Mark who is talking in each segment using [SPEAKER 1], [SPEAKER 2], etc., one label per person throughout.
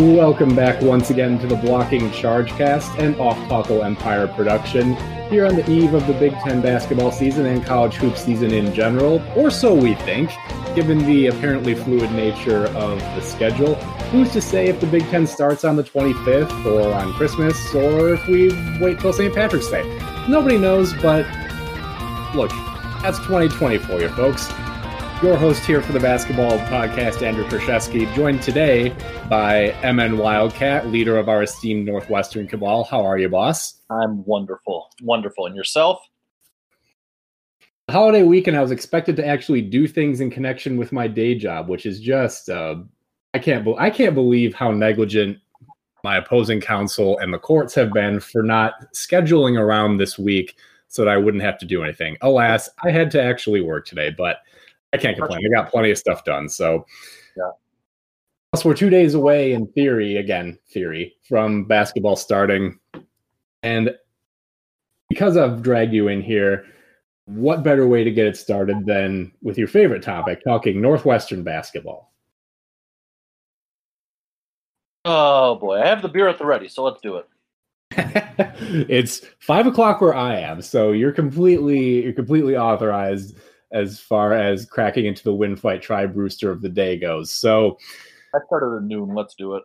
[SPEAKER 1] Welcome back once again to the Blocking Charge Cast and Off Tackle Empire production here on the eve of the Big Ten basketball season and college hoop season in general, or so we think, given the apparently fluid nature of the schedule. Who's to say if the Big Ten starts on the 25th or on Christmas or if we wait till St. Patrick's Day? Nobody knows, but look, that's 2020 for you, folks. Your host here for the basketball podcast, Andrew Kraszewski, joined today by MN Wildcat, leader of our esteemed Northwestern cabal. How are you, boss?
[SPEAKER 2] I'm wonderful. Wonderful. And yourself?
[SPEAKER 1] Holiday weekend, I was expected to actually do things in connection with my day job, which is just uh, I can't be- I can't believe how negligent my opposing counsel and the courts have been for not scheduling around this week so that I wouldn't have to do anything. Alas, I had to actually work today, but I can't complain. I got plenty of stuff done. So,
[SPEAKER 2] Yeah.
[SPEAKER 1] plus we're two days away in theory, again, theory from basketball starting. And because I've dragged you in here, what better way to get it started than with your favorite topic, talking Northwestern basketball?
[SPEAKER 2] Oh boy, I have the beer at the ready, so let's do it.
[SPEAKER 1] it's five o'clock where I am, so you're completely you're completely authorized as far as cracking into the win fight try Brewster of the day goes. So
[SPEAKER 2] I started at noon. Let's do it.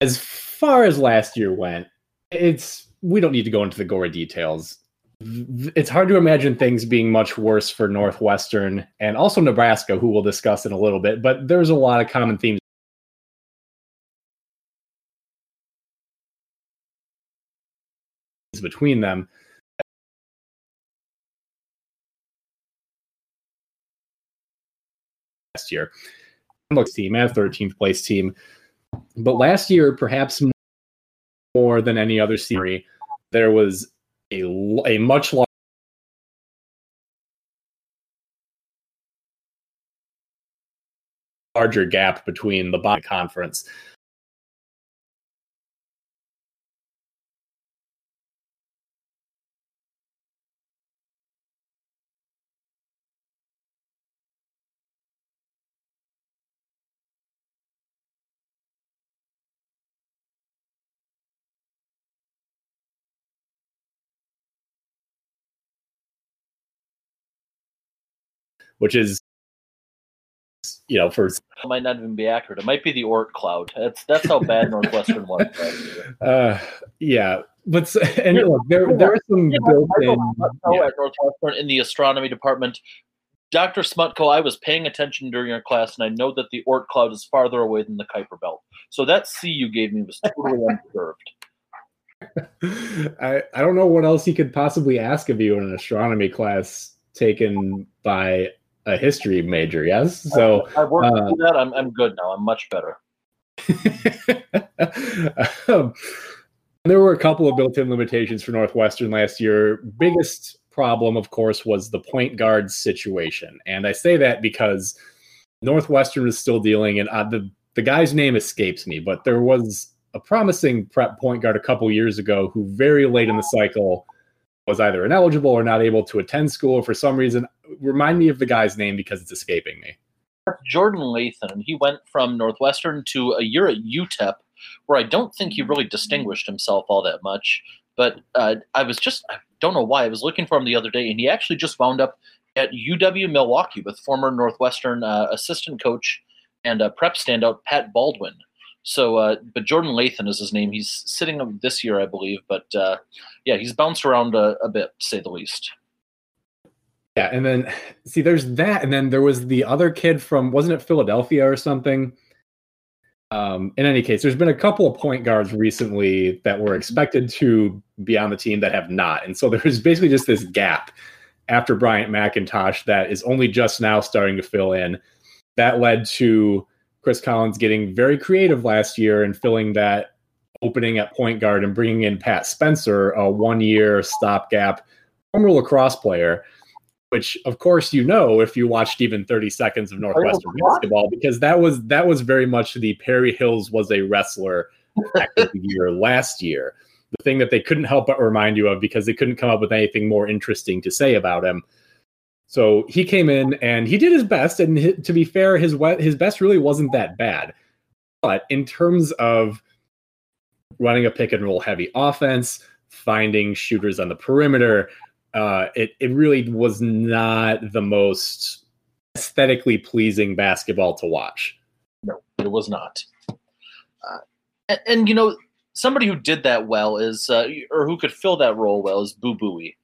[SPEAKER 1] as far as last year went, it's we don't need to go into the gory details. It's hard to imagine things being much worse for Northwestern and also Nebraska, who we'll discuss in a little bit. But there's a lot of common themes between them. Last year, looks team and 13th place team, but last year, perhaps more than any other series, there was a, a much larger larger gap between the bottom conference. Which is you know for
[SPEAKER 2] It might not even be accurate. It might be the Oort cloud. That's that's how bad Northwestern was. last
[SPEAKER 1] uh yeah but and look, there there are some
[SPEAKER 2] Yeah, built-in
[SPEAKER 1] yeah.
[SPEAKER 2] at Northwestern in the astronomy department. Dr. Smutko, I was paying attention during your class, and I know that the Oort cloud is farther away than the Kuiper belt. So that C you gave me was totally undeserved.
[SPEAKER 1] I, I don't know what else he could possibly ask of you in an astronomy class taken by a history major yes so
[SPEAKER 2] I worked
[SPEAKER 1] uh,
[SPEAKER 2] through that. I'm, I'm good now. I'm much better.
[SPEAKER 1] um, there were a couple of built-in limitations for Northwestern last year. Biggest problem, of course, was the point guard situation, and I say that because Northwestern is still dealing, and uh, the the guy's name escapes me, but there was a promising prep point guard a couple years ago who very late in the cycle was either ineligible or not able to attend school for some reason. Remind me of the guy's name because it's escaping me.
[SPEAKER 2] Jordan Lathon, and he went from Northwestern to a year at UTEP, where I don't think he really distinguished himself all that much. But uh, I was just, I don't know why, I was looking for him the other day, and he actually just wound up at UW Milwaukee with former Northwestern uh, assistant coach and uh, prep standout Pat Baldwin. So, uh, but Jordan Lathon is his name. He's sitting this year, I believe. But uh, yeah, he's bounced around a, a bit, to say the least.
[SPEAKER 1] Yeah, and then see, there's that, and then there was the other kid from wasn't it Philadelphia or something? Um, in any case, there's been a couple of point guards recently that were expected to be on the team that have not, and so there's basically just this gap after Bryant McIntosh that is only just now starting to fill in. That led to Chris Collins getting very creative last year and filling that opening at point guard and bringing in Pat Spencer, a one-year stopgap former lacrosse player which of course you know if you watched even 30 seconds of Northwestern basketball because that was that was very much the Perry Hills was a wrestler year last year. The thing that they couldn't help but remind you of because they couldn't come up with anything more interesting to say about him. So he came in and he did his best. And to be fair, his his best really wasn't that bad. But in terms of running a pick and roll heavy offense, finding shooters on the perimeter, uh, it it really was not the most aesthetically pleasing basketball to watch.
[SPEAKER 2] No, it was not. Uh, and, and, you know, somebody who did that well is, uh, or who could fill that role well, is Boo Buie.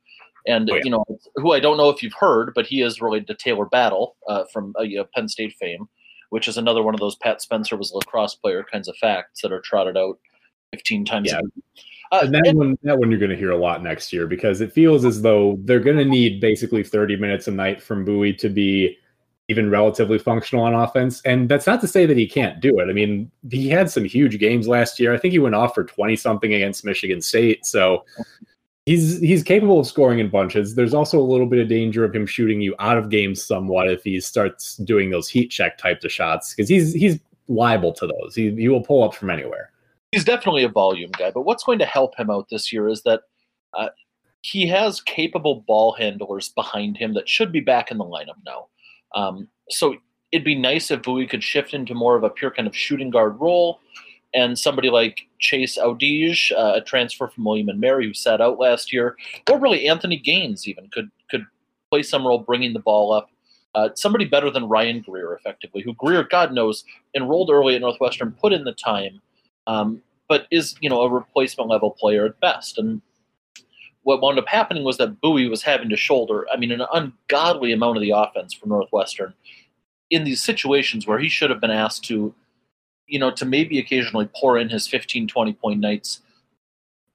[SPEAKER 2] And oh, yeah. you know, who I don't know if you've heard, but he is related to Taylor Battle uh, from uh, you know, Penn State fame, which is another one of those Pat Spencer was a lacrosse player kinds of facts that are trotted out fifteen times. Yeah.
[SPEAKER 1] Uh, and that and, one, that one, you're going to hear a lot next year because it feels as though they're going to need basically 30 minutes a night from Buie to be even relatively functional on offense. And that's not to say that he can't do it. I mean, he had some huge games last year. I think he went off for 20 something against Michigan State. So he's he's capable of scoring in bunches. There's also a little bit of danger of him shooting you out of games somewhat if he starts doing those heat check types of shots because he's he's liable to those. He he will pull up from anywhere.
[SPEAKER 2] He's definitely a volume guy, but what's going to help him out this year is that uh, he has capable ball handlers behind him that should be back in the lineup now. Um, so it'd be nice if Buie could shift into more of a pure kind of shooting guard role and somebody like Chase Audige, uh, a transfer from William and Mary who sat out last year, or really Anthony Gaines even could could play some role bringing the ball up. Uh, somebody better than Ryan Greer, effectively, who Greer, God knows, enrolled early at Northwestern, put in the time, um, but is you know a replacement level player at best. And what wound up happening was that Buie was having to shoulder, I mean, an ungodly amount of the offense for Northwestern in these situations where he should have been asked to you know, to maybe occasionally pour in his 15, 20 point nights,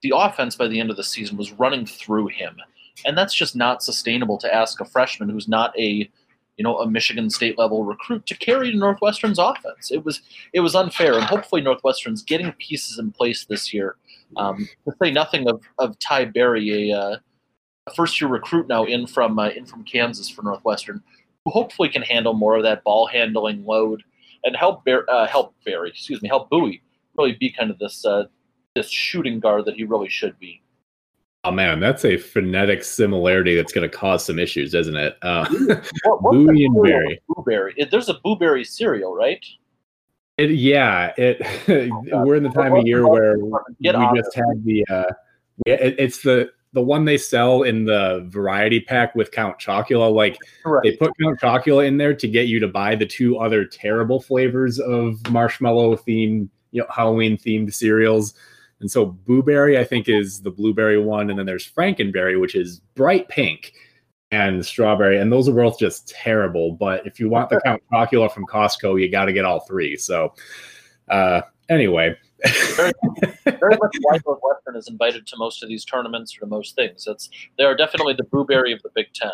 [SPEAKER 2] the offense by the end of the season was running through him. And that's just not sustainable to ask a freshman who's not a, you know, a Michigan State level recruit to carry Northwestern's offense. It was it was unfair, and hopefully Northwestern's getting pieces in place this year. Um, to say nothing of of Ty Berry, a, uh, a first year recruit now in from uh, in from Kansas for Northwestern, who hopefully can handle more of that ball handling load and help Bear, uh, help Barry, excuse me, help Buie really be kind of this uh, this shooting guard that he really should be.
[SPEAKER 1] Oh man, that's a phonetic similarity that's going to cause some issues, isn't it? Uh, what, Buie and Barry.
[SPEAKER 2] Blueberry. There's a blueberry cereal, right?
[SPEAKER 1] It, yeah, it. Oh, we're in the time of year where we just had the. Uh, it, it's the the one they sell in the variety pack with Count Chocula. Like right. they put Count Chocula in there to get you to buy the two other terrible flavors of marshmallow themed, you know, Halloween themed cereals. And so Blueberry, I think, is the blueberry one, and then there's Frankenberry, which is bright pink, and strawberry, and those are both just terrible. But if you want the Count Chocula from Costco, you got to get all three. So, uh, anyway,
[SPEAKER 2] very, very much why Northwestern is invited to most of these tournaments or to most things. It's they are definitely the blueberry of the Big Ten.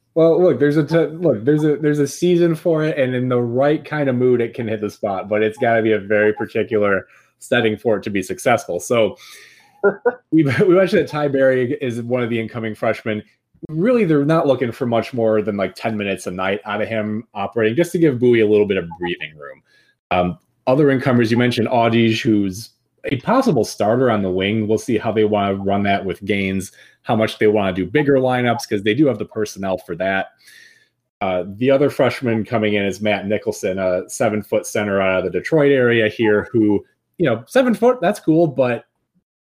[SPEAKER 1] well, look, there's a t- look, there's a there's a season for it, and in the right kind of mood, it can hit the spot. But it's got to be a very particular setting for it to be successful. So. we, we mentioned that Ty Berry is one of the incoming freshmen really they're not looking for much more than like 10 minutes a night out of him operating just to give Buie a little bit of breathing room. Um, other incomers, you mentioned Audige, who's a possible starter on the wing. We'll see how they want to run that with Gaines, how much they want to do bigger lineups because they do have the personnel for that. Uh, the other freshman coming in is Matt Nicholson, a seven foot center out of the Detroit area here, who, you know, seven foot, that's cool, but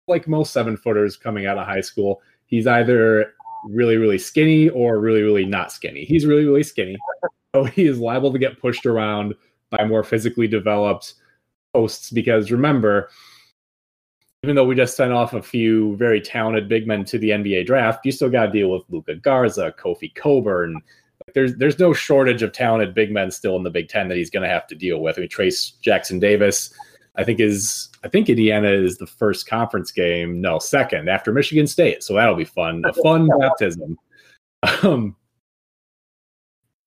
[SPEAKER 1] like most seven footers coming out of high school, he's either really, really skinny or really, really not skinny. He's really, really skinny. So he is liable to get pushed around by more physically developed hosts because remember even though we just sent off a few very talented big men to the NBA draft, you still got to deal with Luka Garza, Kofi Cockburn. There's there's no shortage of talented big men still in the Big Ten that he's going to have to deal with. I mean, Trayce Jackson Davis, I think is I think Indiana is the first conference game, no, second after Michigan State, so that'll be fun. A fun baptism. Um,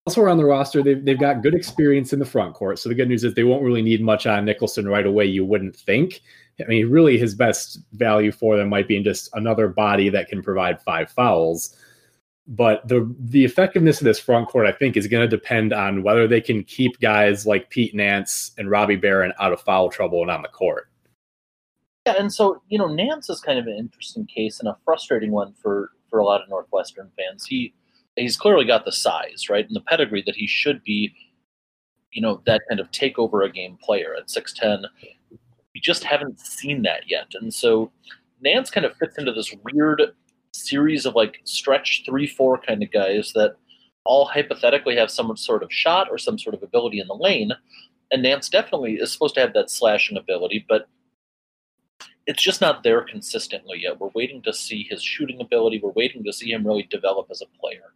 [SPEAKER 1] also around the roster, they've, they've got good experience in the front court. So the good news is they won't really need much on Nicholson right away, you wouldn't think. I mean, really, his best value for them might be in just another body that can provide five fouls. But the the effectiveness of this front court, I think, is going to depend on whether they can keep guys like Pete Nance and Robbie Beran out of foul trouble and on the court.
[SPEAKER 2] Yeah, and so you know, Nance is kind of an interesting case and a frustrating one for for a lot of Northwestern fans. He he's clearly got the size, right, and the pedigree that he should be, you know, that kind of take over a game player at six ten. We just haven't seen that yet, and so Nance kind of fits into this weird series of like stretch three four kind of guys that all hypothetically have some sort of shot or some sort of ability in the lane. And Nance definitely is supposed to have that slashing ability, but it's just not there consistently yet. We're waiting to see his shooting ability. We're waiting to see him really develop as a player.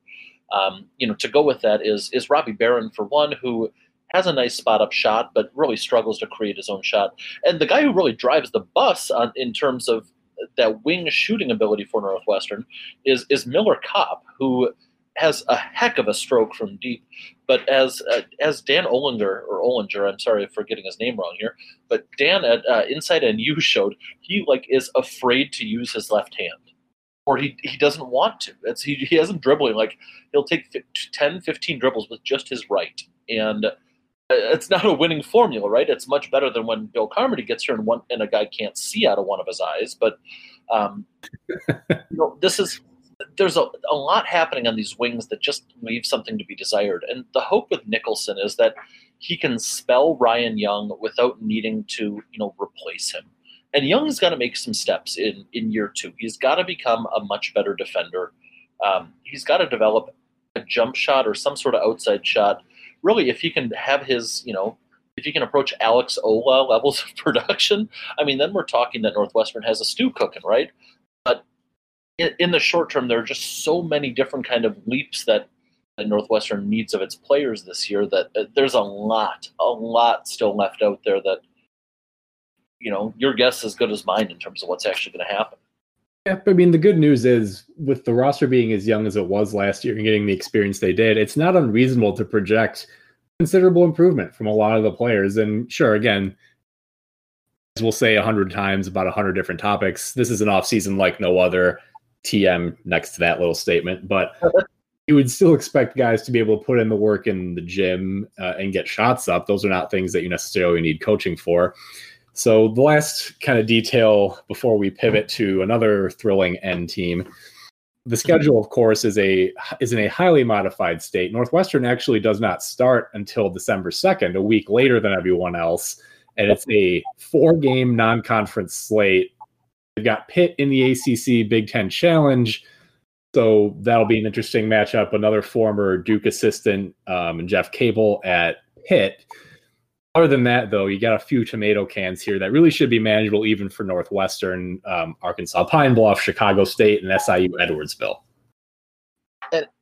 [SPEAKER 2] Um, you know, to go with that is is Robbie Beran for one, who has a nice spot up shot, but really struggles to create his own shot. And the guy who really drives the bus on, in terms of that wing shooting ability for Northwestern is is Miller Kopp, who has a heck of a stroke from deep. But as uh, as Dan Olinger or Olinger, I'm sorry for getting his name wrong here, but Dan at uh, Inside NU showed he like is afraid to use his left hand, or he he doesn't want to. It's he he hasn't dribbling like he'll take 10, 15 dribbles with just his right, and uh, it's not a winning formula, right? It's much better than when Bill Carmody gets here and one and a guy can't see out of one of his eyes. But um, you know, this is there's a, a lot happening on these wings that just leave something to be desired. And the hope with Nicholson is that he can spell Ryan Young without needing to, you know, replace him. And Young's got to make some steps in in year two. He's got to become a much better defender. Um, he's got to develop a jump shot or some sort of outside shot. Really, if he can have his, you know, if he can approach Alex Olah levels of production, I mean, then we're talking that Northwestern has a stew cooking, right? But in, in the short term, there are just so many different kind of leaps that, that Northwestern needs of its players this year that uh, there's a lot, a lot still left out there that, you know, your guess is as good as mine in terms of what's actually going to happen.
[SPEAKER 1] Yeah, I mean, the good news is with the roster being as young as it was last year and getting the experience they did, it's not unreasonable to project considerable improvement from a lot of the players. And sure, again, as we'll say a hundred times about a hundred different topics, this is an off season like no other. TM next to that little statement, but you would still expect guys to be able to put in the work in the gym uh, and get shots up. Those are not things that you necessarily need coaching for. So the last kind of detail before we pivot to another thrilling end team, the schedule, of course, is a is in a highly modified state. Northwestern actually does not start until December second, a week later than everyone else, and it's a four game non conference slate They've got Pitt in the ACC Big Ten Challenge. So that'll be an interesting matchup. Another former Duke assistant, um, Jeff Capel at Pitt. Other than that, though, you got a few tomato cans here that really should be manageable even for Northwestern, um, Arkansas Pine Bluff, Chicago State, and SIU Edwardsville.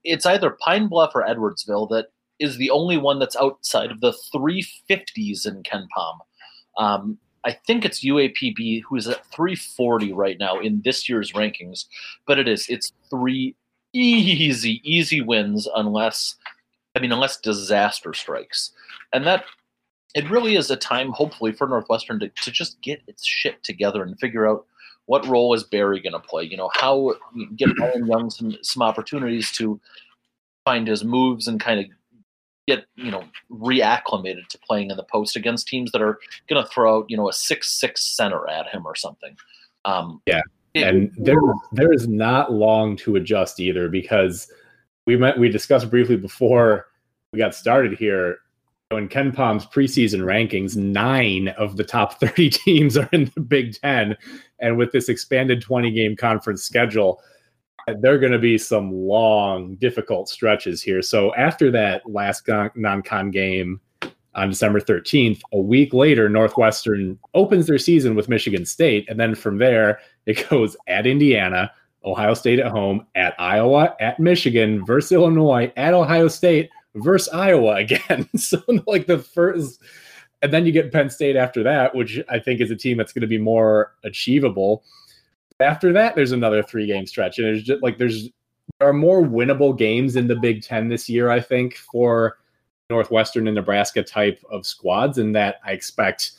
[SPEAKER 2] It's either Pine Bluff or Edwardsville that is the only one that's outside of the 350s in KenPom. Um, I think it's UAPB who is at 340 right now in this year's rankings, but it is it's three easy easy wins unless I mean unless disaster strikes, and that it really is a time hopefully for Northwestern to, to just get its shit together and figure out what role is Barry going to play. You know how get Ryan Young some some opportunities to find his moves and kind of get you know reacclimated to playing in the post against teams that are going to throw you know a six six center at him or something. Um,
[SPEAKER 1] yeah, it, and there there is not long to adjust either because we met we discussed briefly before we got started here. In KenPom's preseason rankings, nine of the top 30 teams are in the Big Ten. And with this expanded 20 game conference schedule, there are going to be some long, difficult stretches here. So after that last non-con game on December 13th, a week later, Northwestern opens their season with Michigan State, and then from there it goes at Indiana, Ohio State at home, at Iowa, at Michigan, versus Illinois, at Ohio State, versus Iowa again. so like the first, and then you get Penn State after that, which I think is a team that's going to be more achievable after that, there's another three game stretch, and there's just like there's there are more winnable games in the Big Ten this year. I think for Northwestern and Nebraska type of squads, and that I expect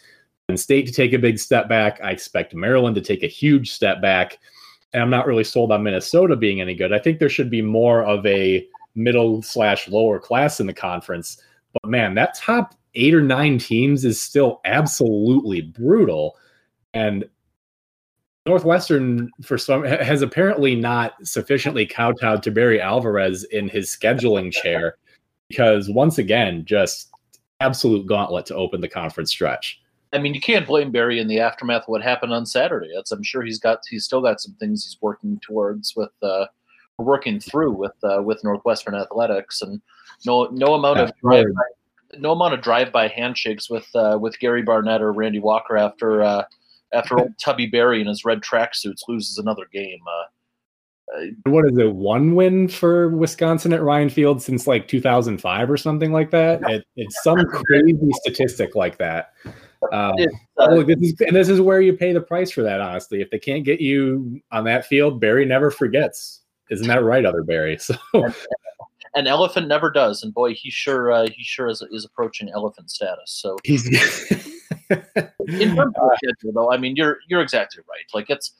[SPEAKER 1] Penn State to take a big step back. I expect Maryland to take a huge step back. and I'm not really sold on Minnesota being any good. I think there should be more of a middle slash lower class in the conference. But man, that top eight or nine teams is still absolutely brutal. And Northwestern, for some, has apparently not sufficiently kowtowed to Barry Alvarez in his scheduling chair because, once again, just absolute gauntlet to open the conference stretch.
[SPEAKER 2] I mean, you can't blame Barry in the aftermath of what happened on Saturday. That's, I'm sure he's got he's still got some things he's working towards with uh, working through with uh, with Northwestern athletics, and no no amount That's of right. no amount of drive by handshakes with uh, with Gary Barnett or Randy Walker after uh, after old Tubby Barry in his red tracksuits loses another game. Uh,
[SPEAKER 1] uh, what is it? One win for Wisconsin at Ryan Field since like 2005 or something like that. It, it's some crazy statistic like that. Um, uh, this is, and this is where you pay the price for that. Honestly, if they can't get you on that field, Barry never forgets. Isn't that right, other Barry? So.
[SPEAKER 2] And, elephant never does, and boy, he sure uh, he sure is, is approaching elephant status. So
[SPEAKER 1] he's
[SPEAKER 2] in terms of schedule, though. I mean, you're you're exactly right. Like it's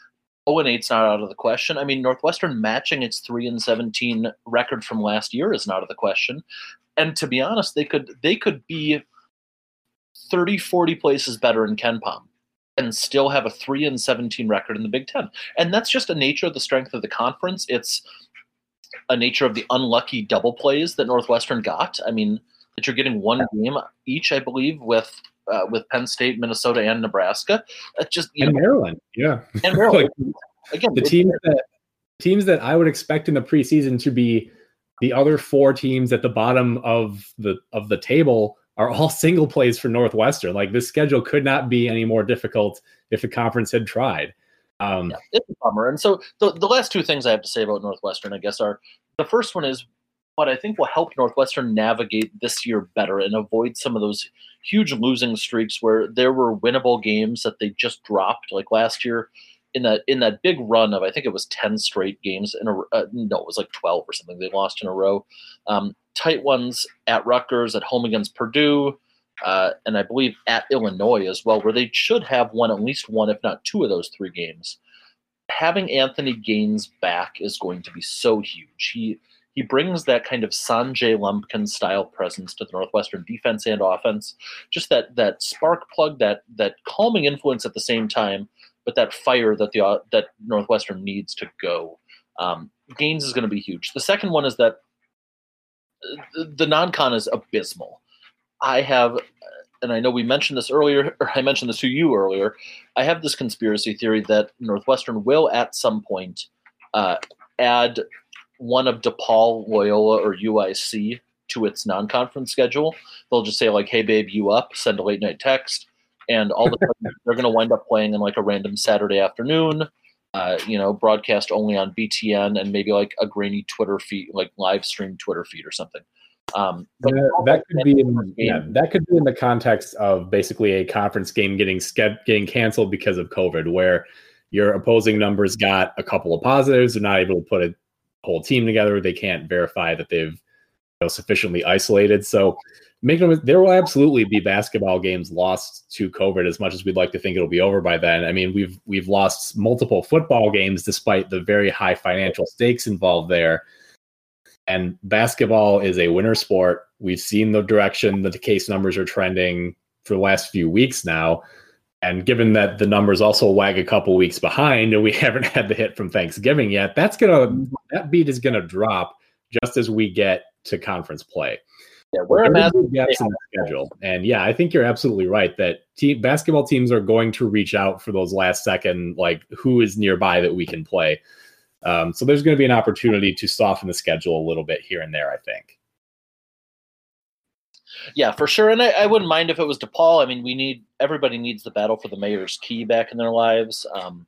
[SPEAKER 2] 0 and 8's not out of the question. I mean, Northwestern matching its 3 and 17 record from last year is not out of the question. And to be honest, they could they could be 30 40 places better in Ken KenPom and still have a 3 and 17 record in the Big 10. And that's just a nature of the strength of the conference. It's a nature of the unlucky double plays that Northwestern got. I mean, that you're getting one game each, I believe, with uh, with Penn State, Minnesota, and Nebraska. That's just
[SPEAKER 1] and know, Maryland, yeah,
[SPEAKER 2] and Maryland.
[SPEAKER 1] like, Again, the teams that teams that I would expect in the preseason to be the other four teams at the bottom of the of the table are all single plays for Northwestern. Like this schedule could not be any more difficult if the conference had tried. Um,
[SPEAKER 2] yeah, it's a bummer. And so the, the last two things I have to say about Northwestern, I guess, are the first one is what I think will help Northwestern navigate this year better and avoid some of those huge losing streaks where there were winnable games that they just dropped. Like last year, in that in that big run of I think it was ten straight games in a uh, no, it was like twelve or something. They lost in a row. Um, tight ones at Rutgers, at home against Purdue, uh, and I believe at Illinois as well, where they should have won at least one, if not two, of those three games. Having Anthony Gaines back is going to be so huge. He he brings that kind of Sanjay Lumpkin style presence to the Northwestern defense and offense. Just that that spark plug, that that calming influence at the same time, but that fire that the uh, that Northwestern needs to go. Um, Gaines is going to be huge. The second one is that the non-con is abysmal. I have, and I know we mentioned this earlier, or I mentioned this to you earlier. I have this conspiracy theory that Northwestern will, at some point, uh, add one of DePaul, Loyola, or UIC to its non-conference schedule. They'll just say like, "Hey, babe, you up?" Send a late night text, and all of a sudden they're going to wind up playing in like a random Saturday afternoon uh, you know, broadcast only on BTN and maybe like a grainy Twitter feed, like live stream Twitter feed or something. Um,
[SPEAKER 1] but that could be in, yeah, that could be in the context of basically a conference game getting getting canceled because of COVID, where your opposing numbers got a couple of positives, they're not able to put a whole team together, they can't verify that they've know, sufficiently isolated. So make them there will absolutely be basketball games lost to covid as much as we'd like to think it'll be over by then. I mean we've we've lost multiple football games despite the very high financial stakes involved there. And basketball is a winter sport. We've seen the direction that the case numbers are trending for the last few weeks now. And given that the numbers also lag a couple weeks behind and we haven't had the hit from thanksgiving yet that's gonna that beat is gonna drop just as we get to conference play
[SPEAKER 2] yeah, we're a massive
[SPEAKER 1] gaps in the schedule, and yeah, I think you're absolutely right that team basketball teams are going to reach out for those last second, like who is nearby that we can play. Um, so there's going to be an opportunity to soften the schedule a little bit here and there. I think.
[SPEAKER 2] Yeah, for sure, and I, I wouldn't mind if it was DePaul. I mean, we need everybody needs the battle for the mayor's key back in their lives. Um,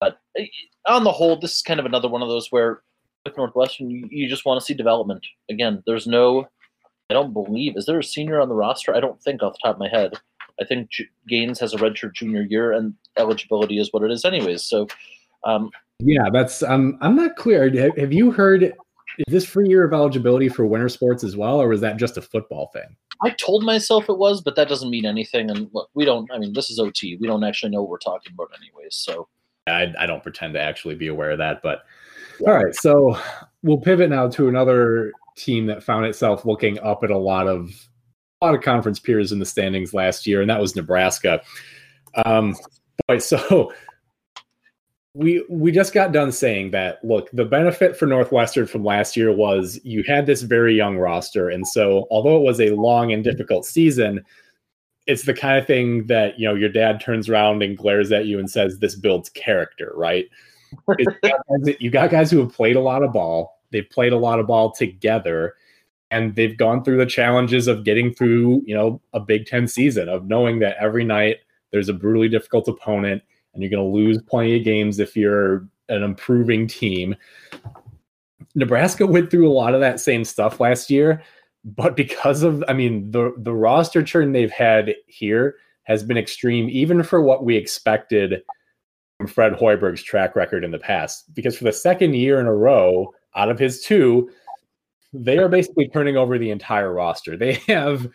[SPEAKER 2] but eh, on the whole, this is kind of another one of those where with Northwestern, you, you just want to see development. Again, there's no I don't believe is there a senior on the roster? I don't think off the top of my head. I think J- Gaines has a redshirt junior year, and eligibility is what it is, anyways. So, um,
[SPEAKER 1] yeah, that's um, I'm not clear. Have, have you heard? Is this free year of eligibility for winter sports as well, or was that just a football thing?
[SPEAKER 2] I told myself it was, but that doesn't mean anything. And look, we don't. I mean, this is OT. We don't actually know what we're talking about, anyways. So,
[SPEAKER 1] I, I don't pretend to actually be aware of that, but all right. So we'll pivot now to another team that found itself looking up at a lot of a lot of conference peers in the standings last year, and that was Nebraska. Um, boy, so we we just got done saying that look, the benefit for Northwestern from last year was you had this very young roster, and so although it was a long and difficult season, it's the kind of thing that you know your dad turns around and glares at you and says, "This builds character," right? You got guys who have played a lot of ball. They've played a lot of ball together, and they've gone through the challenges of getting through, you know, a Big Ten season of knowing that every night there's a brutally difficult opponent, and you're going to lose plenty of games if you're an improving team. Nebraska went through a lot of that same stuff last year, but because of, I mean, the the roster churn they've had here has been extreme, even for what we expected Fred Hoiberg's track record in the past. Because for the second year in a row, out of his two, they are basically turning over the entire roster. They have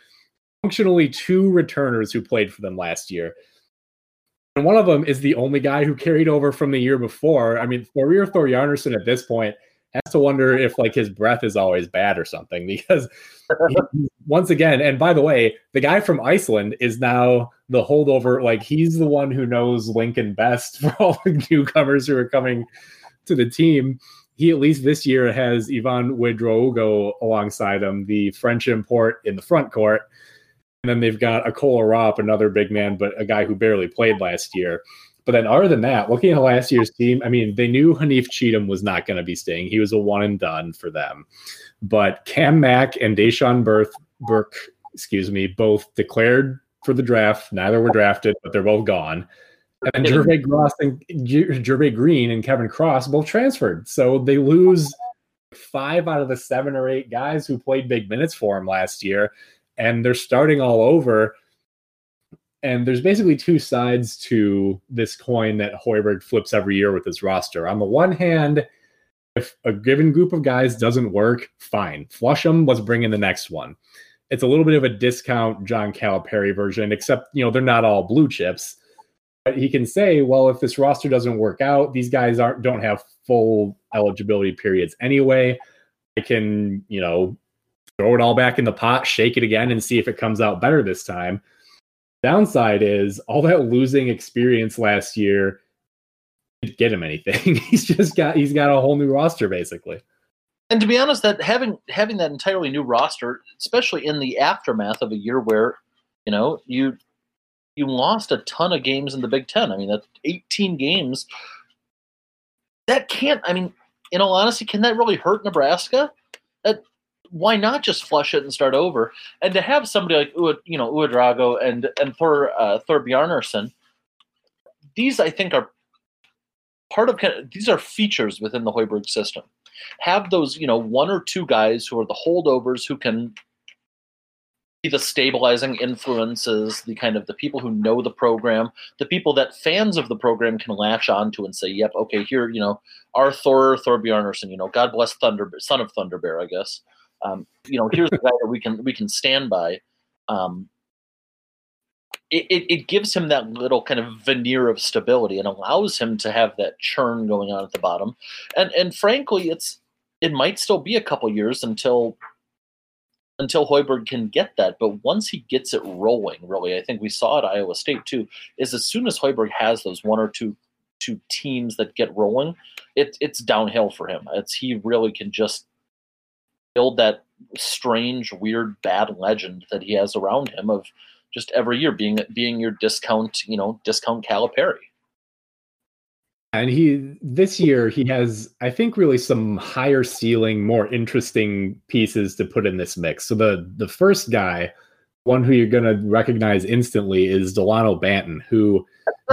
[SPEAKER 1] functionally two returners who played for them last year. And one of them is the only guy who carried over from the year before. I mean, Thorir Thorbjarnarson at this point has to wonder if like his breath is always bad or something because once again, and by the way, the guy from Iceland is now the holdover. Like he's the one who knows Lincoln best for all the newcomers who are coming to the team. He at least this year has Yvan Ouedraogo alongside him, the French import in the front court. And then they've got Akol Arop, another big man, but a guy who barely played last year. But then, other than that, looking at last year's team, I mean, they knew Haanif Cheatham was not going to be staying. He was a one and done for them. But Cam Mack and Dachon Burke, Burke, excuse me, both declared for the draft. Neither were drafted, but they're both gone. And Jervay Gross and Jervay Green and Kevin Cross both transferred. So they lose five out of the seven or eight guys who played big minutes for him last year, and they're starting all over. And there's basically two sides to this coin that Hoiberg flips every year with his roster. On the one hand, if a given group of guys doesn't work, fine, flush them. Let's bring in the next one. It's a little bit of a discount John Calipari version, except you know they're not all blue chips. But he can say, well, if this roster doesn't work out, these guys aren't don't have full eligibility periods anyway. I can you know throw it all back in the pot, shake it again, and see if it comes out better this time. Downside is all that losing experience last year didn't get him anything. he's just got he's got a whole new roster basically.
[SPEAKER 2] And to be honest, that having having that entirely new roster, especially in the aftermath of a year where, you know, you you lost a ton of games in the Big Ten. I mean, that's 18 games. That can't. I mean, in all honesty, can that really hurt Nebraska? That why not just flush it and start over? And to have somebody like you know Ouedraogo and and Thor uh, Thorbjarnarson, these I think are part of these are features within the Hoiberg system. Have those you know one or two guys who are the holdovers who can be the stabilizing influences, the kind of the people who know the program, the people that fans of the program can latch onto and say, "Yep, okay, here you know Arthur Thorbjarnarson, you know, God bless Thunder, son of Thunder Bear, I guess." Um, you know, here's the guy that we can we can stand by. Um, it, it, it, gives him that little kind of veneer of stability and allows him to have that churn going on at the bottom. And and frankly, it's it might still be a couple years until until Hoiberg can get that. But once he gets it rolling, really, I think we saw at Iowa State too, is as soon as Hoiberg has those one or two two teams that get rolling, it, it's downhill for him. It's he really can just build that strange, weird, bad legend that he has around him of just every year being being your discount, you know, discount Calipari.
[SPEAKER 1] And he this year he has, I think, really some higher ceiling, more interesting pieces to put in this mix. So the the first guy, one who you're gonna recognize instantly is Delano Banton, who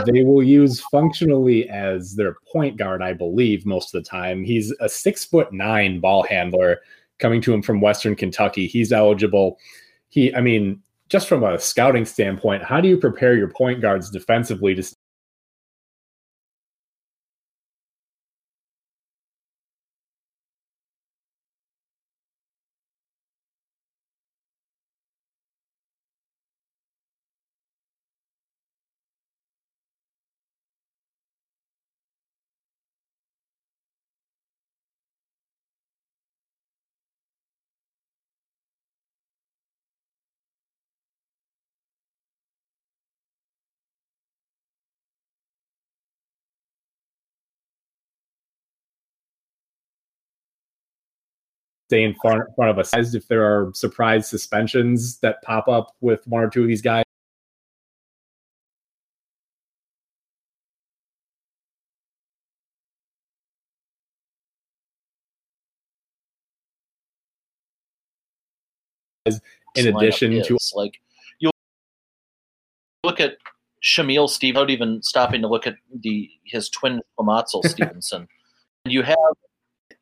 [SPEAKER 1] they will use functionally as their point guard, I believe, most of the time. He's a six foot nine ball handler coming to him from Western Kentucky. He's eligible. He, I mean, just from a scouting standpoint, how do you prepare your point guards defensively to stay in front, front of us as if there are surprise suspensions that pop up with one or two of these guys. in addition to
[SPEAKER 2] like you look at Shamil Steve, without even stopping to look at the his twin Matsel Stevenson. And you have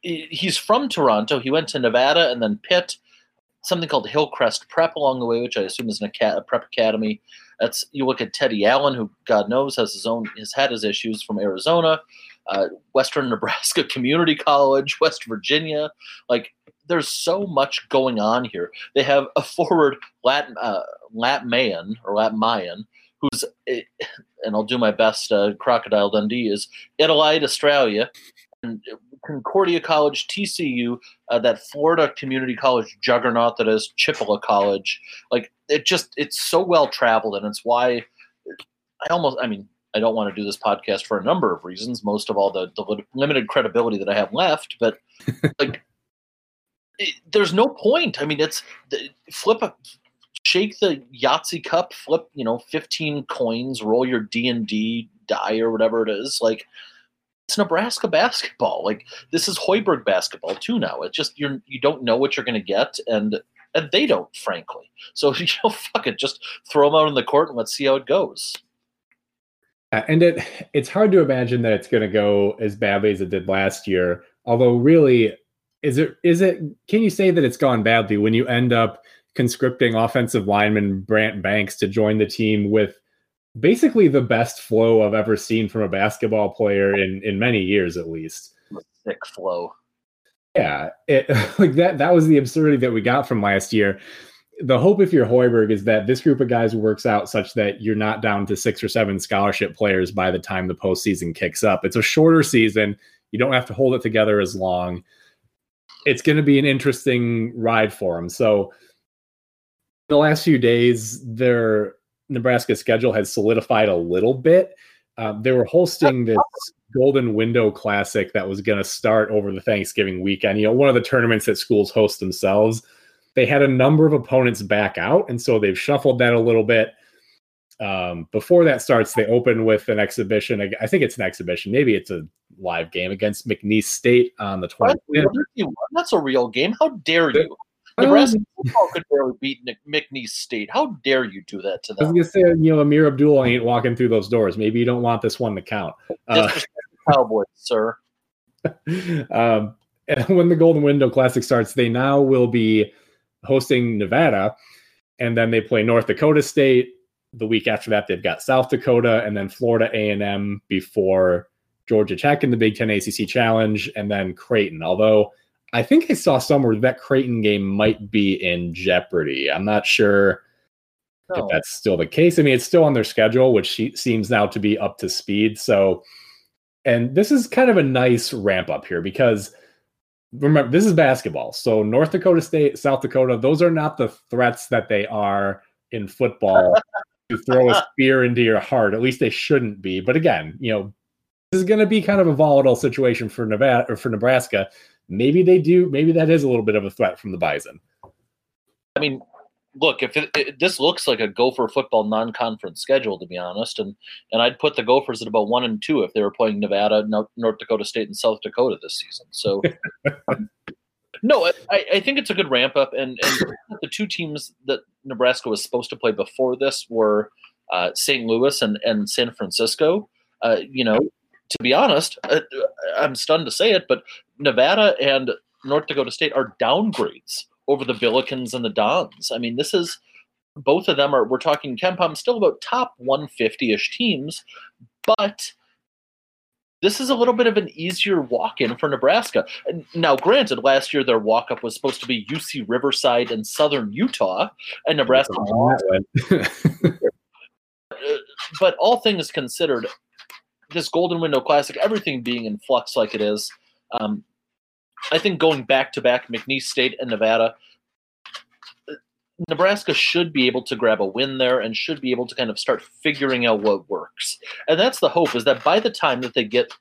[SPEAKER 2] he's from Toronto. He went to Nevada and then Pitt, something called Hillcrest Prep along the way, which I assume is an a prep academy. That's you look at Teddy Allen, who God knows has his own has had his issues from Arizona, uh, Western Nebraska Community College, West Virginia. Like there's so much going on here. They have a forward Latin uh, Lat Mayen or Lat Mayen who's eh, and I'll do my best. Uh, Crocodile Dundee is Adelaide, Australia, and Concordia College, TCU, uh, that Florida Community College juggernaut that is Chipola College. Like it just it's so well traveled, and it's why I almost I mean I don't want to do this podcast for a number of reasons. Most of all, the, the limited credibility that I have left, but like. It, there's no point. I mean, it's flip a shake the Yahtzee cup, flip, you know, 15 coins, roll your D&D die or whatever it is. Like it's Nebraska basketball. Like this is Hoiberg basketball too now. It's just you're you don't know what you're going to get and and they don't frankly. So you know fuck it, just throw them out in the court and let's see how it goes.
[SPEAKER 1] Uh, and it it's hard to imagine that it's going to go as badly as it did last year. Although really is it is it can you say that it's gone badly when you end up conscripting offensive lineman Brant Banks to join the team with basically the best flow I've ever seen from a basketball player in in many years at least.
[SPEAKER 2] Thick flow.
[SPEAKER 1] Yeah, it, like that that was the absurdity that we got from last year. The hope if you're Hoiberg is that this group of guys works out such that you're not down to six or seven scholarship players by the time the postseason kicks up. It's a shorter season. You don't have to hold it together as long. It's going to be an interesting ride for them. So the last few days, their Nebraska schedule has solidified a little bit. Um, they were hosting this Golden Window Classic that was going to start over the Thanksgiving weekend. You know, one of the tournaments that schools host themselves. They had a number of opponents back out, and so they've shuffled that a little bit. Um, before that starts, they open with an exhibition. I think it's an exhibition. Maybe it's a live game against McNeese State on the 20th.
[SPEAKER 2] That's a real game. How dare you? Nebraska football could barely beat Nick, McNeese State. How dare you do that to them?
[SPEAKER 1] I was gonna say, you know, Amir Abdul ain't walking through those doors. Maybe you don't want this one to count.
[SPEAKER 2] Uh, Cowboys, sir.
[SPEAKER 1] um, and when the Golden Window Classic starts, they now will be hosting Nevada, and then they play North Dakota State. The week after that, they've got South Dakota, and then Florida A and M before Georgia Tech in the Big Ten ACC Challenge, and then Creighton. Although I think I saw somewhere that Creighton game might be in jeopardy. I'm not sure if that's still the case. I mean, it's still on their schedule, which seems now to be up to speed. So, and this is kind of a nice ramp up here because remember, this is basketball. So, North Dakota State, South Dakota, those are not the threats that they are in football to throw a spear into your heart. At least they shouldn't be. But again, you know, this is going to be kind of a volatile situation for Nevada or for Nebraska maybe they do. Maybe that is a little bit of a threat from the Bison.
[SPEAKER 2] I mean, look, if it, it, this looks like a Gopher football non-conference schedule, to be honest, and and I'd put the Gophers at about one and two if they were playing Nevada, North Dakota State, and South Dakota this season. So. no, I, I think it's a good ramp up, and, and the two teams that Nebraska was supposed to play before this were uh, St. Louis and, and San Francisco. Uh, you know, to be honest, uh, I'm stunned to say it, but Nevada and North Dakota State are downgrades over the Billikens and the Dons. I mean, this is both of them are we're talking KenPom still about top 150-ish teams, but this is a little bit of an easier walk-in for Nebraska. Now, granted, last year their walk-up was supposed to be UC Riverside and Southern Utah, and Nebraska. but all things considered, this Golden Window Classic, everything being in flux like it is, um, I think going back to back McNeese State and Nevada, Nebraska should be able to grab a win there and should be able to kind of start figuring out what works. And that's the hope is that by the time that they get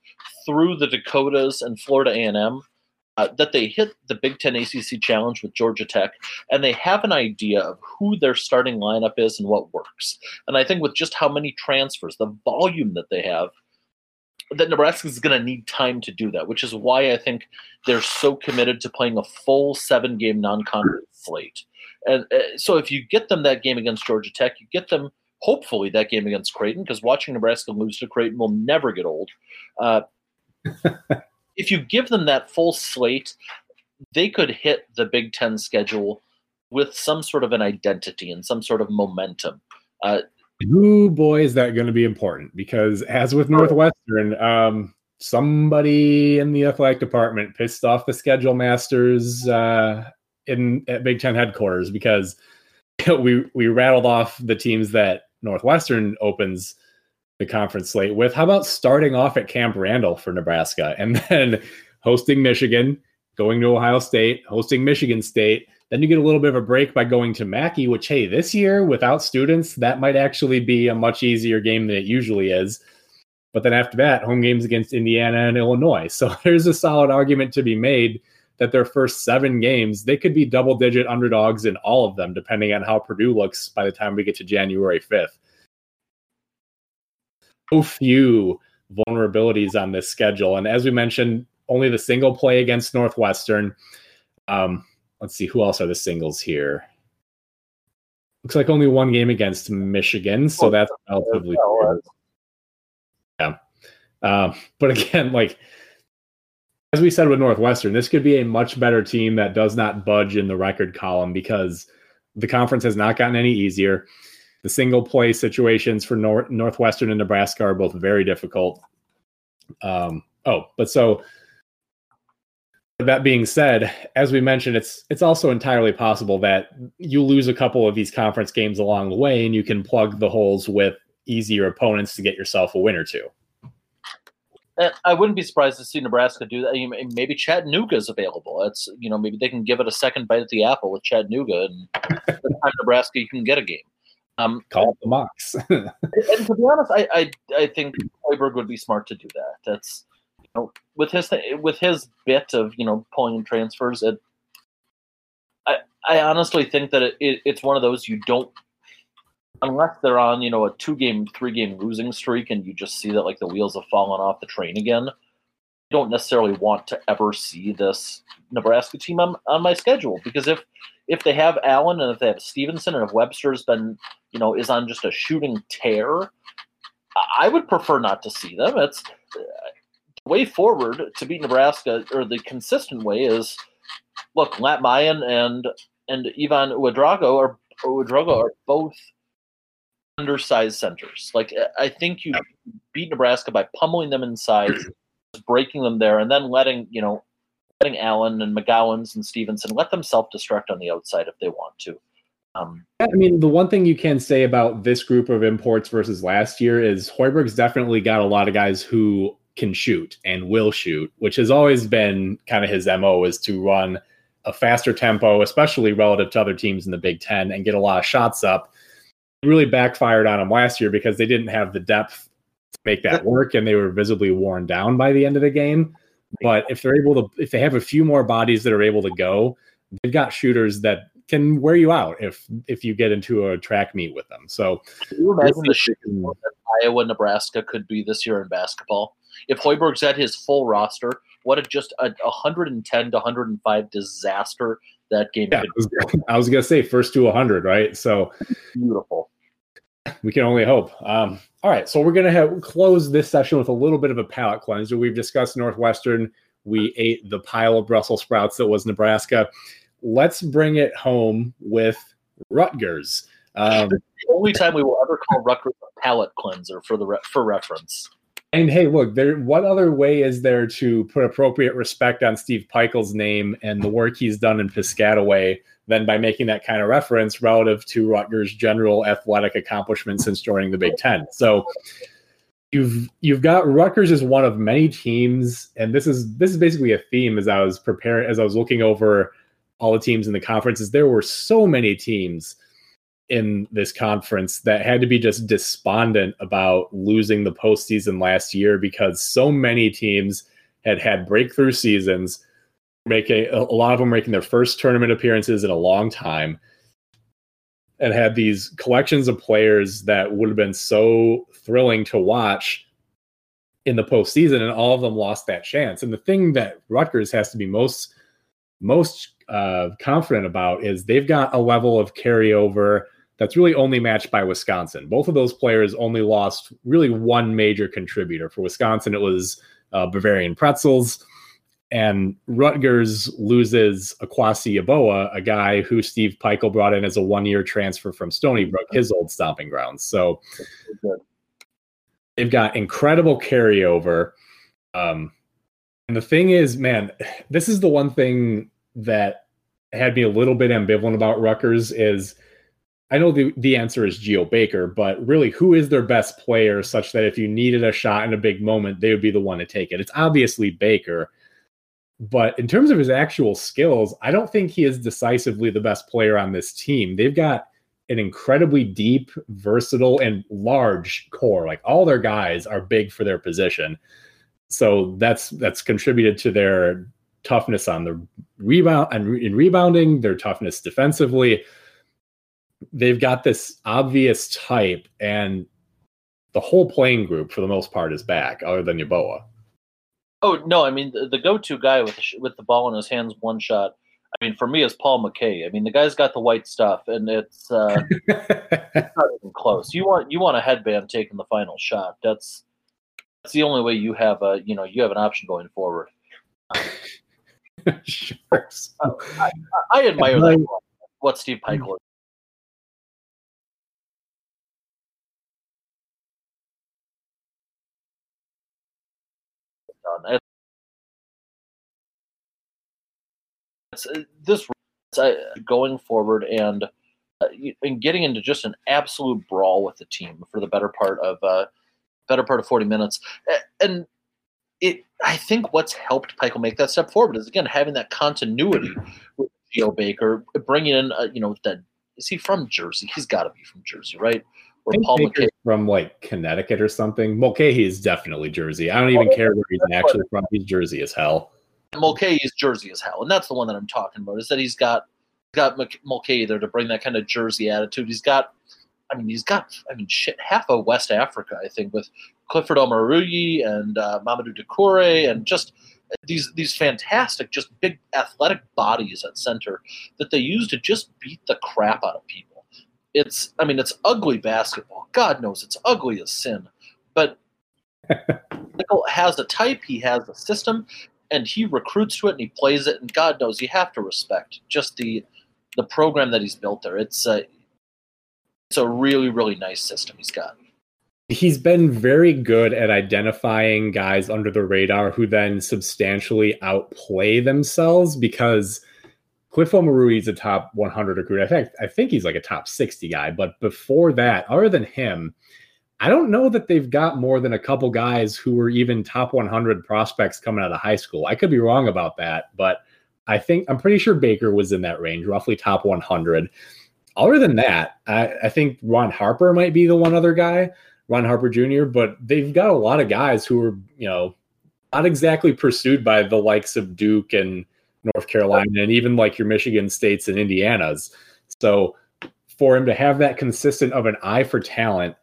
[SPEAKER 2] through the Dakotas and Florida A&M, uh, that they hit the Big Ten ACC Challenge with Georgia Tech, and they have an idea of who their starting lineup is and what works. And I think with just how many transfers, the volume that they have, that Nebraska is going to need time to do that, which is why I think they're so committed to playing a full seven game non conference slate. And uh, so if you get them that game against Georgia Tech, you get them hopefully that game against Creighton, because watching Nebraska lose to Creighton will never get old. Uh, if you give them that full slate, they could hit the Big Ten schedule with some sort of an identity and some sort of momentum. Uh,
[SPEAKER 1] Ooh, boy, is that going to be important because as with Northwestern, um, somebody in the athletic department pissed off the schedule masters uh, in at Big Ten headquarters because we we rattled off the teams that Northwestern opens the conference slate with. How about starting off at Camp Randall for Nebraska and then hosting Michigan, going to Ohio State, hosting Michigan State. Then you get a little bit of a break by going to Mackey, which, hey, this year without students, that might actually be a much easier game than it usually is. But then after that, home games against Indiana and Illinois. So there's a solid argument to be made that their first seven games, they could be double digit underdogs in all of them, depending on how Purdue looks by the time we get to January 5th. So few vulnerabilities on this schedule. And as we mentioned, only the single play against Northwestern. Um, let's see, who else are the singles here? Looks like only one game against Michigan, so that's relatively. Yeah. Um, but again, like as we said with Northwestern, this could be a much better team that does not budge in the record column because the conference has not gotten any easier. The single play situations for Nor- Northwestern and Nebraska are both very difficult. Um, oh, but so that being said, as we mentioned, it's it's also entirely possible that you lose a couple of these conference games along the way, and you can plug the holes with easier opponents to get yourself a win or two.
[SPEAKER 2] I wouldn't be surprised to see Nebraska do that. Maybe Chattanooga is available. It's you know maybe they can give it a second bite at the apple with Chattanooga, and the time Nebraska you can get a game.
[SPEAKER 1] Um, Call it the Mocs.
[SPEAKER 2] and to be honest, I, I I think Hoiberg would be smart to do that. That's know with his with his bit of you know pulling transfers. It, I I honestly think that it, it, it's one of those you don't unless they're on you know a two game three game losing streak and you just see that like the wheels have fallen off the train again you don't necessarily want to ever see this nebraska team on, on my schedule because if if they have allen and if they have stevenson and if webster's been you know is on just a shooting tear i would prefer not to see them it's way forward to beat nebraska or the consistent way is look Lat Mayen and and Yvan Ouedraogo are Ouedraogo are both undersized centers. Like I think you beat Nebraska by pummeling them inside, breaking them there, and then letting you know letting Allen and McGowens and Stevenson let them self destruct on the outside if they want to.
[SPEAKER 1] Um, I mean, the one thing you can say about this group of imports versus last year is Hoiberg's definitely got a lot of guys who can shoot and will shoot, which has always been kind of his mo is to run a faster tempo, especially relative to other teams in the Big Ten, and get a lot of shots up really backfired on him last year because they didn't have the depth to make that work and they were visibly worn down by the end of the game. But if they're able to, if they have a few more bodies that are able to go, they've got shooters that can wear you out if if you get into a track meet with them. So,
[SPEAKER 2] can you imagine the shooting Iowa, Nebraska could be this year in basketball? If Hoiberg's at his full roster, what a just a 110 to 105 disaster that game.
[SPEAKER 1] Yeah, I was, I was, gonna say first to 100, right? So
[SPEAKER 2] beautiful.
[SPEAKER 1] We can only hope. Um, all right, so we're gonna have close this session with a little bit of a palate cleanser. We've discussed Northwestern. We ate the pile of Brussels sprouts that was Nebraska. Let's bring it home with Rutgers.
[SPEAKER 2] Um, the only time we will ever call Rutgers a palate cleanser for the re- for reference.
[SPEAKER 1] And hey, look, there. What other way is there to put appropriate respect on Steve Pikiell's name and the work he's done in Piscataway than by making that kind of reference relative to Rutgers' general athletic accomplishments since joining the Big Ten? So you've you've got Rutgers is one of many teams, and this is this is basically a theme as I was preparing as I was looking over all the teams in the conferences. There were so many teams in this conference that had to be just despondent about losing the postseason last year because so many teams had had breakthrough seasons, making a lot of them making their first tournament appearances in a long time and had these collections of players that would have been so thrilling to watch in the postseason, and all of them lost that chance. And the thing that Rutgers has to be most most uh, confident about is they've got a level of carryover that's really only matched by Wisconsin. Both of those players only lost really one major contributor. For Wisconsin, it was uh, Brevin Pritzl. And Rutgers loses Akwasi Yeboah, a guy who Steve Pikiell brought in as a one year transfer from Stony Brook, his old stomping grounds. So they've got incredible carryover. Um, and the thing is, man, this is the one thing that had me a little bit ambivalent about Rutgers is I know the, the answer is Geo Baker, but really, who is their best player such that if you needed a shot in a big moment, they would be the one to take it? It's obviously Baker. But in terms of his actual skills, I don't think he is decisively the best player on this team. They've got an incredibly deep, versatile, and large core. Like all their guys are big for their position. So that's that's contributed to their toughness on the rebound and in rebounding, their toughness defensively. They've got this obvious type, and the whole playing group for the most part is back, other than Yeboah.
[SPEAKER 2] Oh no, I mean the, the go-to guy with the, with the ball in his hands, one shot. I mean, for me, is Paul Mulcahy. I mean, the guy's got the white stuff, and it's, uh, it's not even close. You want you want a headband taking the final shot. That's that's the only way you have a you know you have an option going forward.
[SPEAKER 1] sure.
[SPEAKER 2] Uh, I, I, admire that, what Steve Pikiell done. It's, uh, this uh, going forward and uh, and getting into just an absolute brawl with the team for the better part of uh, better part of 40 minutes. And it i think what's helped Pikiell make that step forward is again having that continuity with Geo Baker bringing in uh, you know that is he from jersey? He's got to be from jersey right
[SPEAKER 1] Paul from like Connecticut or something. Mulcahy is definitely Jersey. I don't even oh, care where he's actually from. He's Jersey as hell.
[SPEAKER 2] Mulcahy is Jersey as hell, and that's the one that I'm talking about. Is that he's got got Mulcahy there to bring that kind of Jersey attitude. He's got, I mean, he's got, I mean, shit, half of West Africa, I think, with Clifford Omoruyi and uh, Mamadou Doucouré, and just these these fantastic, just big athletic bodies at center that they use to just beat the crap out of people it's I mean it's ugly basketball. God knows it's ugly as sin. But Pikiell has a type, he has a system, and he recruits to it and he plays it. And God knows you have to respect just the the program that he's built there. It's a it's a really really nice system he's got.
[SPEAKER 1] He's been very good at identifying guys under the radar who then substantially outplay themselves because Cliff Omoruyi is a top 100 recruit. I think I think he's like a top 60 guy. But before that, other than him, I don't know that they've got more than a couple guys who were even top 100 prospects coming out of high school. I could be wrong about that, but I think I'm pretty sure Baker was in that range, roughly top 100. Other than that, I, I think Ron Harper might be the one other guy, Ron Harper Jr. But they've got a lot of guys who are, you know, not exactly pursued by the likes of Duke and North Carolina, and even like your Michigan States and Indiana's. So for him to have that consistent of an eye for talent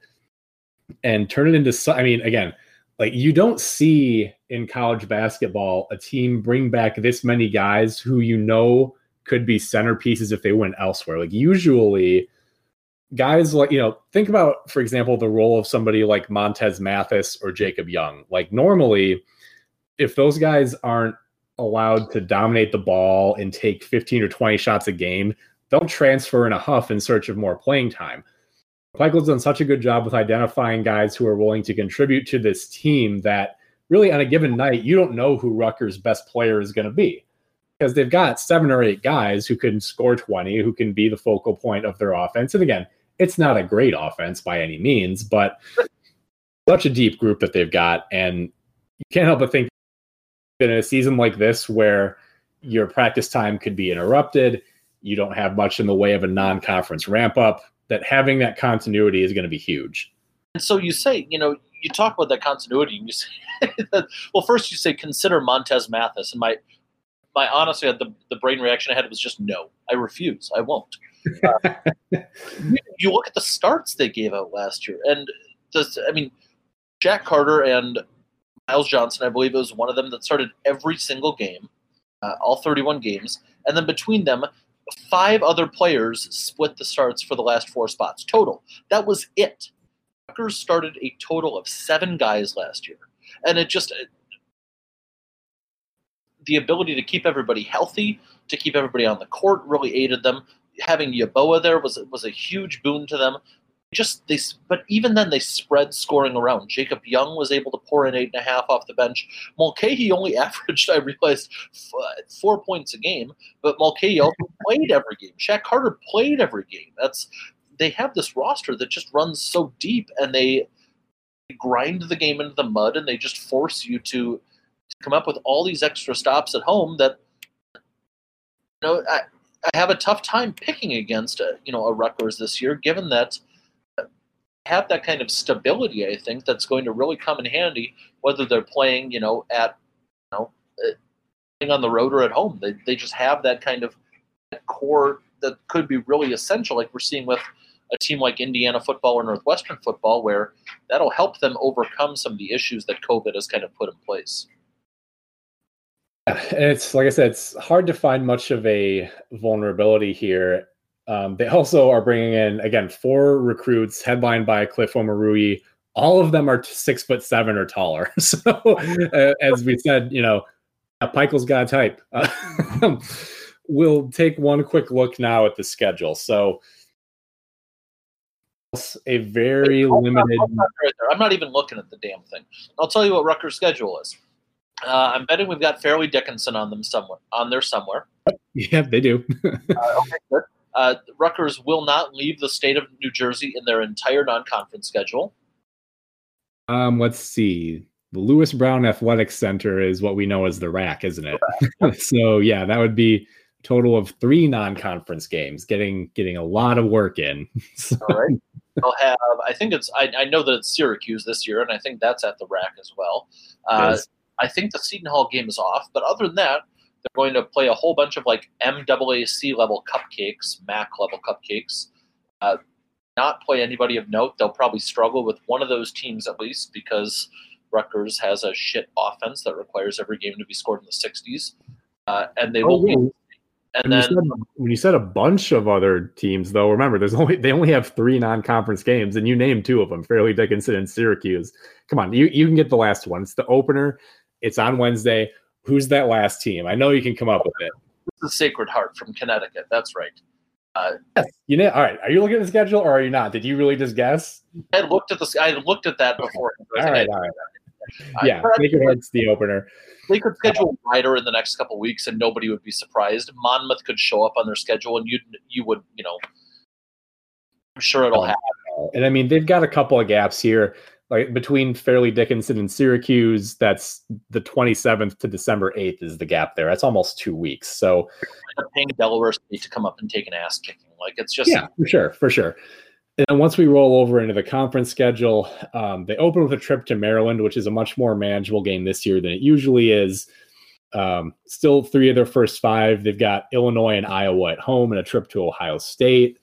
[SPEAKER 1] and turn it into, I mean, again, like you don't see in college basketball a team bring back this many guys who you know could be centerpieces if they went elsewhere. Like usually guys like you know think about for example the role of somebody like Montez Mathis or Jacob Young. Like normally if those guys aren't allowed to dominate the ball and take 15 or 20 shots a game, they'll transfer in a huff in search of more playing time. Pikiell's done such a good job with identifying guys who are willing to contribute to this team that really on a given night, you don't know who Rutgers' best player is going to be because they've got seven or eight guys who can score 20, who can be the focal point of their offense. And again, it's not a great offense by any means, but such a deep group that they've got. And you can't help but think in a season like this where your practice time could be interrupted, you don't have much in the way of a non-conference ramp up, that having that continuity is going to be huge.
[SPEAKER 2] And so you say, you know, you talk about that continuity, and you say, that, well, first you say consider Montez Mathis, and my my honestly the the brain reaction I had was just no. I refuse. I won't. Uh, you look at the starts they gave out last year, and the, I mean, Shaq Carter and Myles Johnson, I believe it was one of them that started every single game, uh, all 31 games, and then between them, five other players split the starts for the last four spots total. That was it. Rutgers started a total of seven guys last year, and it just the ability to keep everybody healthy, to keep everybody on the court, really aided them. Having Yeboah there was was a huge boon to them just they but even then they spread scoring around. Jacob young was able to pour in eight and a half off the bench. Mulcahy only averaged i realized four points a game but mulcahy also played every game. Shaq carter played every game. That's they have this roster that just runs so deep and they grind the game into the mud and they just force you to come up with all these extra stops at home that you know I, I have a tough time picking against a, you know a Rutgers this year, given that have that kind of stability, I think that's going to really come in handy whether they're playing, you know, at you know, uh, playing on the road or at home. They they just have that kind of core that could be really essential, like we're seeing with a team like Indiana football or Northwestern football, where that'll help them overcome some of the issues that COVID has kind of put in place.
[SPEAKER 1] And it's like I said, it's hard to find much of a vulnerability here um, they also are bringing in again four recruits, headlined by Cliff Omoruyi. All of them are six foot seven or taller. So, uh, as we said, you know, Pikiell's got a type. Uh, we'll take one quick look now at the schedule. So, a very Wait, limited.
[SPEAKER 2] Right I'm not even looking at the damn thing. I'll tell you what Rutgers' schedule is. Uh, I'm betting we've got Fairleigh Dickinson on them somewhere. On there somewhere.
[SPEAKER 1] Yeah, they do.
[SPEAKER 2] uh, okay, good. Uh, Rutgers will not leave the state of New Jersey in their entire non-conference schedule.
[SPEAKER 1] Um, let's see. The Louis Brown Athletic Center is what we know as the rack, isn't it? so yeah, that would be a total of three non-conference games, getting getting a lot of work in.
[SPEAKER 2] so. All right. They'll have. I think it's. I, I, know that it's Syracuse this year, and I think that's at the rack as well. Uh, I think the Seton Hall game is off, but other than that, they're going to play a whole bunch of like MAAC level cupcakes, MAC level cupcakes. Uh, not play anybody of note. They'll probably struggle with one of those teams at least because Rutgers has a shit offense that requires every game to be scored in the 60s. Uh, and they oh, will. Be, and
[SPEAKER 1] when then you said, when you said a bunch of other teams, though, remember there's only they only have three non-conference games, and you named two of them: Fairleigh Dickinson and Syracuse. Come on, you you can get the last one. It's the opener. It's on Wednesday. Who's that last team? I know you can come up with it.
[SPEAKER 2] It's the Sacred Heart from Connecticut. That's right.
[SPEAKER 1] Uh, yes. You know, all right. Are you looking at the schedule or are you not? Did you really just guess?
[SPEAKER 2] I looked at the. I looked at that before.
[SPEAKER 1] all right. All right. Yeah, Sacred Heart's the opener.
[SPEAKER 2] They could schedule wider in the next couple weeks, and nobody would be surprised. Monmouth could show up on their schedule, and you you would you know. I'm sure it'll happen.
[SPEAKER 1] And I mean, they've got a couple of gaps here like between Fairleigh Dickinson and Syracuse, that's the 27th to December 8th is the gap there. That's almost two weeks. So
[SPEAKER 2] paying Delaware State to come up and take an ass kicking. Like it's just
[SPEAKER 1] yeah, for sure, for sure. And once we roll over into the conference schedule, um, they open with a trip to Maryland, which is a much more manageable game this year than it usually is. Um, still three of their first five. They've got Illinois and Iowa at home and a trip to Ohio State.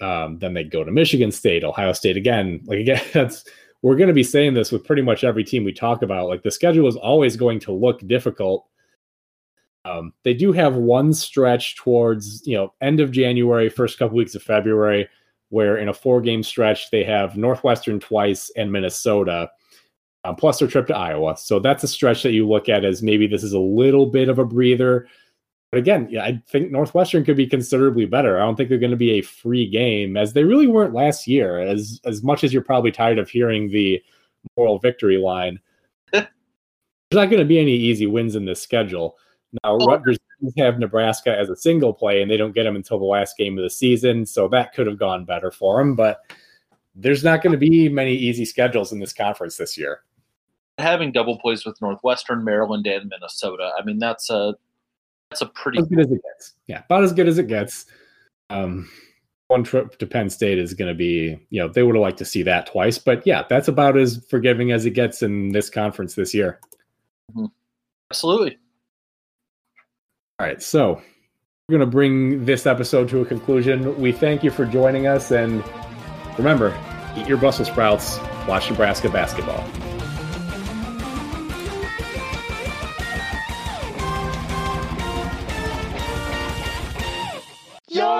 [SPEAKER 1] Um, then they go to Michigan State, Ohio State again. Like again, that's we're going to be saying this with pretty much every team we talk about. Like the schedule is always going to look difficult. Um, they do have one stretch towards you know end of January, first couple weeks of February, where in a four game stretch they have Northwestern twice and Minnesota, um, plus their trip to Iowa. So that's a stretch that you look at as maybe this is a little bit of a breather. But again, yeah, I think Northwestern could be considerably better. I don't think they're going to be a free game, as they really weren't last year. As as much as you're probably tired of hearing the moral victory line, there's not going to be any easy wins in this schedule. Now, oh. Rutgers have Nebraska as a single play, and they don't get them until the last game of the season, so that could have gone better for them. But there's not going to be many easy schedules in this conference this year.
[SPEAKER 2] Having double plays with Northwestern, Maryland, and Minnesota, I mean that's a that's a pretty
[SPEAKER 1] as good as it gets. Yeah, about as good as it gets. Um, one trip to Penn State is going to be, you know, they would have liked to see that twice, but yeah, that's about as forgiving as it gets in this conference this year.
[SPEAKER 2] Mm-hmm. Absolutely.
[SPEAKER 1] All right, so we're going to bring this episode to a conclusion. We thank you for joining us, and remember, eat your Brussels sprouts, watch Nebraska basketball.